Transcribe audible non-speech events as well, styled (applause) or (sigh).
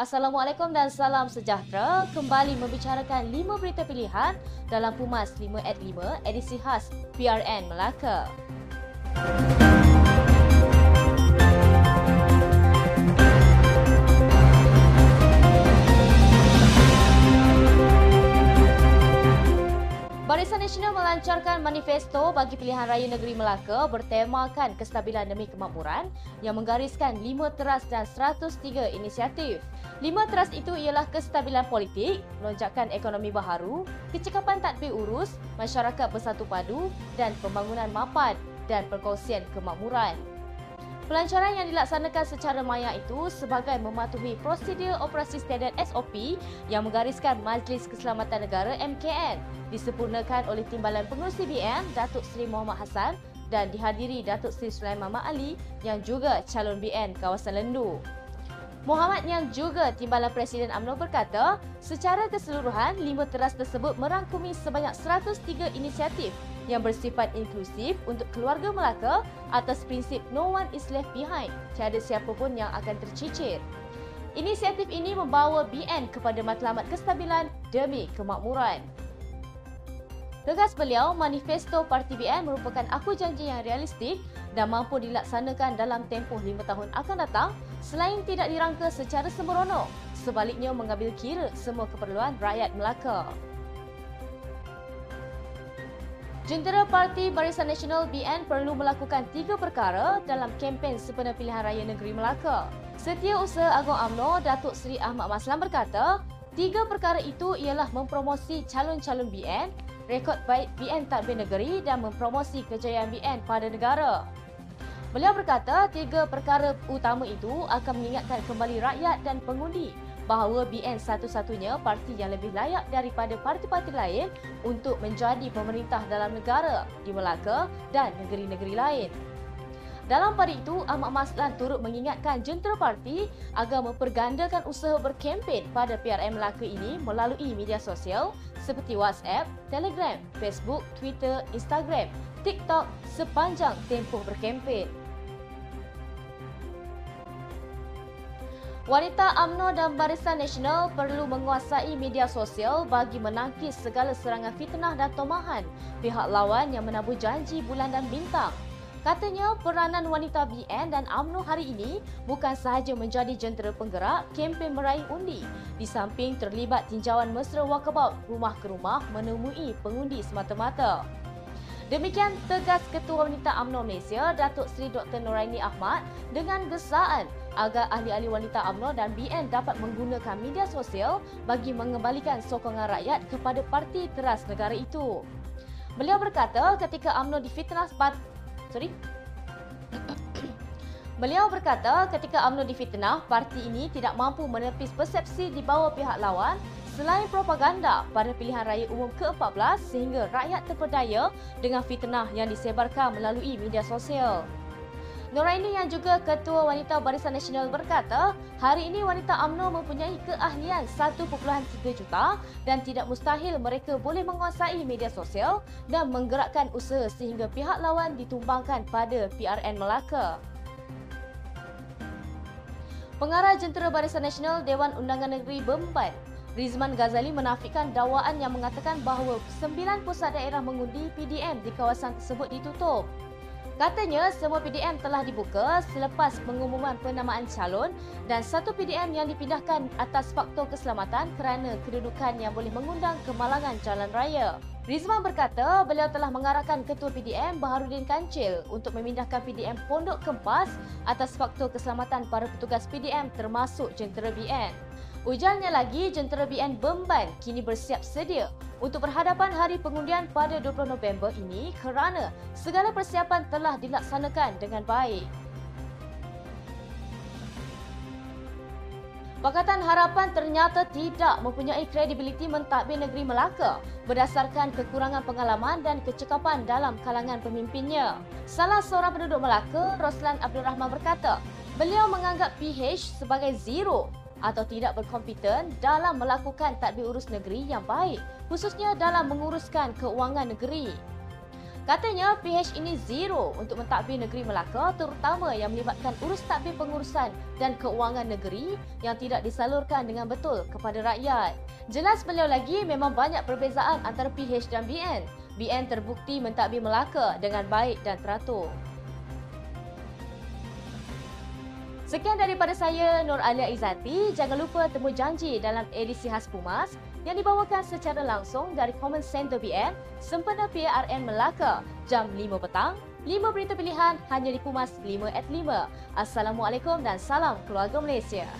Assalamualaikum dan salam sejahtera. Kembali membicarakan 5 berita pilihan dalam Pumas 5 at 5 edisi khas PRN Melaka. Barisan Nasional melancarkan manifesto bagi pilihan raya negeri Melaka bertemakan kestabilan demi kemakmuran yang menggariskan lima teras dan 103 inisiatif. Lima teras itu ialah kestabilan politik, melonjakkan ekonomi baharu, kecekapan tadbir urus, masyarakat bersatu padu dan pembangunan mapan dan perkongsian kemakmuran. Pelancaran yang dilaksanakan secara maya itu sebagai mematuhi prosedur operasi standard SOP yang menggariskan Majlis Keselamatan Negara MKN disempurnakan oleh Timbalan Pengurusi BN Datuk Seri Muhammad Hassan dan dihadiri Datuk Seri Sulaiman Mak Ali yang juga calon BN kawasan Lendu. Muhammad yang juga Timbalan Presiden UMNO berkata, secara keseluruhan, lima teras tersebut merangkumi sebanyak 103 inisiatif yang bersifat inklusif untuk keluarga Melaka atas prinsip no one is left behind, tiada siapa pun yang akan tercicir. Inisiatif ini membawa BN kepada matlamat kestabilan demi kemakmuran. Tegas beliau, manifesto Parti BN merupakan aku janji yang realistik dan mampu dilaksanakan dalam tempoh lima tahun akan datang selain tidak dirangka secara sembrono, sebaliknya mengambil kira semua keperluan rakyat Melaka. Jentera Parti Barisan Nasional BN perlu melakukan tiga perkara dalam kempen sempena pilihan raya negeri Melaka. Setiausaha Agong AMNO Datuk Seri Ahmad Maslan berkata, tiga perkara itu ialah mempromosi calon-calon BN, rekod baik BN tadbir negeri dan mempromosi kejayaan BN pada negara. Beliau berkata, tiga perkara utama itu akan mengingatkan kembali rakyat dan pengundi bahawa BN satu-satunya parti yang lebih layak daripada parti-parti lain untuk menjadi pemerintah dalam negara di Melaka dan negeri-negeri lain. Dalam pada itu, Ahmad Maslan turut mengingatkan jentera parti agar mempergandakan usaha berkempen pada PRM Melaka ini melalui media sosial seperti WhatsApp, Telegram, Facebook, Twitter, Instagram, TikTok sepanjang tempoh berkempen. Wanita AMNO dan Barisan Nasional perlu menguasai media sosial bagi menangkis segala serangan fitnah dan tomahan pihak lawan yang menabur janji bulan dan bintang. Katanya peranan wanita BN dan AMNO hari ini bukan sahaja menjadi jentera penggerak kempen meraih undi di samping terlibat tinjauan mesra walkabout rumah ke rumah menemui pengundi semata-mata. Demikian tegas Ketua Wanita UMNO Malaysia, Datuk Seri Dr. Noraini Ahmad dengan gesaan agar ahli-ahli wanita UMNO dan BN dapat menggunakan media sosial bagi mengembalikan sokongan rakyat kepada parti teras negara itu. Beliau berkata ketika UMNO difitnah pat sorry (coughs) Beliau berkata ketika UMNO difitnah, parti ini tidak mampu menepis persepsi di bawah pihak lawan Selain propaganda pada pilihan raya umum ke-14 sehingga rakyat terpedaya dengan fitnah yang disebarkan melalui media sosial. Noraini yang juga Ketua Wanita Barisan Nasional berkata, hari ini wanita AMNO mempunyai keahlian 1.3 juta dan tidak mustahil mereka boleh menguasai media sosial dan menggerakkan usaha sehingga pihak lawan ditumbangkan pada PRN Melaka. Pengarah Jentera Barisan Nasional Dewan Undangan Negeri Bemban Rizman Ghazali menafikan dakwaan yang mengatakan bahawa sembilan pusat daerah mengundi PDM di kawasan tersebut ditutup. Katanya semua PDM telah dibuka selepas pengumuman penamaan calon dan satu PDM yang dipindahkan atas faktor keselamatan kerana kedudukan yang boleh mengundang kemalangan jalan raya. Rizman berkata beliau telah mengarahkan Ketua PDM Baharudin Kancil untuk memindahkan PDM Pondok Kempas atas faktor keselamatan para petugas PDM termasuk jentera BN. Ujarnya lagi, jentera BN Bemban kini bersiap sedia untuk berhadapan hari pengundian pada 20 November ini kerana segala persiapan telah dilaksanakan dengan baik. Pakatan Harapan ternyata tidak mempunyai kredibiliti mentadbir negeri Melaka berdasarkan kekurangan pengalaman dan kecekapan dalam kalangan pemimpinnya. Salah seorang penduduk Melaka, Roslan Abdul Rahman berkata, beliau menganggap PH sebagai zero atau tidak berkompeten dalam melakukan tadbir urus negeri yang baik, khususnya dalam menguruskan keuangan negeri. Katanya PH ini zero untuk mentadbir negeri Melaka terutama yang melibatkan urus tadbir pengurusan dan keuangan negeri yang tidak disalurkan dengan betul kepada rakyat. Jelas beliau lagi memang banyak perbezaan antara PH dan BN. BN terbukti mentadbir Melaka dengan baik dan teratur. Sekian daripada saya Nur Alia Izzati. Jangan lupa temu janji dalam edisi khas Pumas yang dibawakan secara langsung dari Common Center BN, sempena PRN Melaka, jam 5 petang. 5 berita pilihan hanya di Pumas 5 at 5. Assalamualaikum dan salam keluarga Malaysia.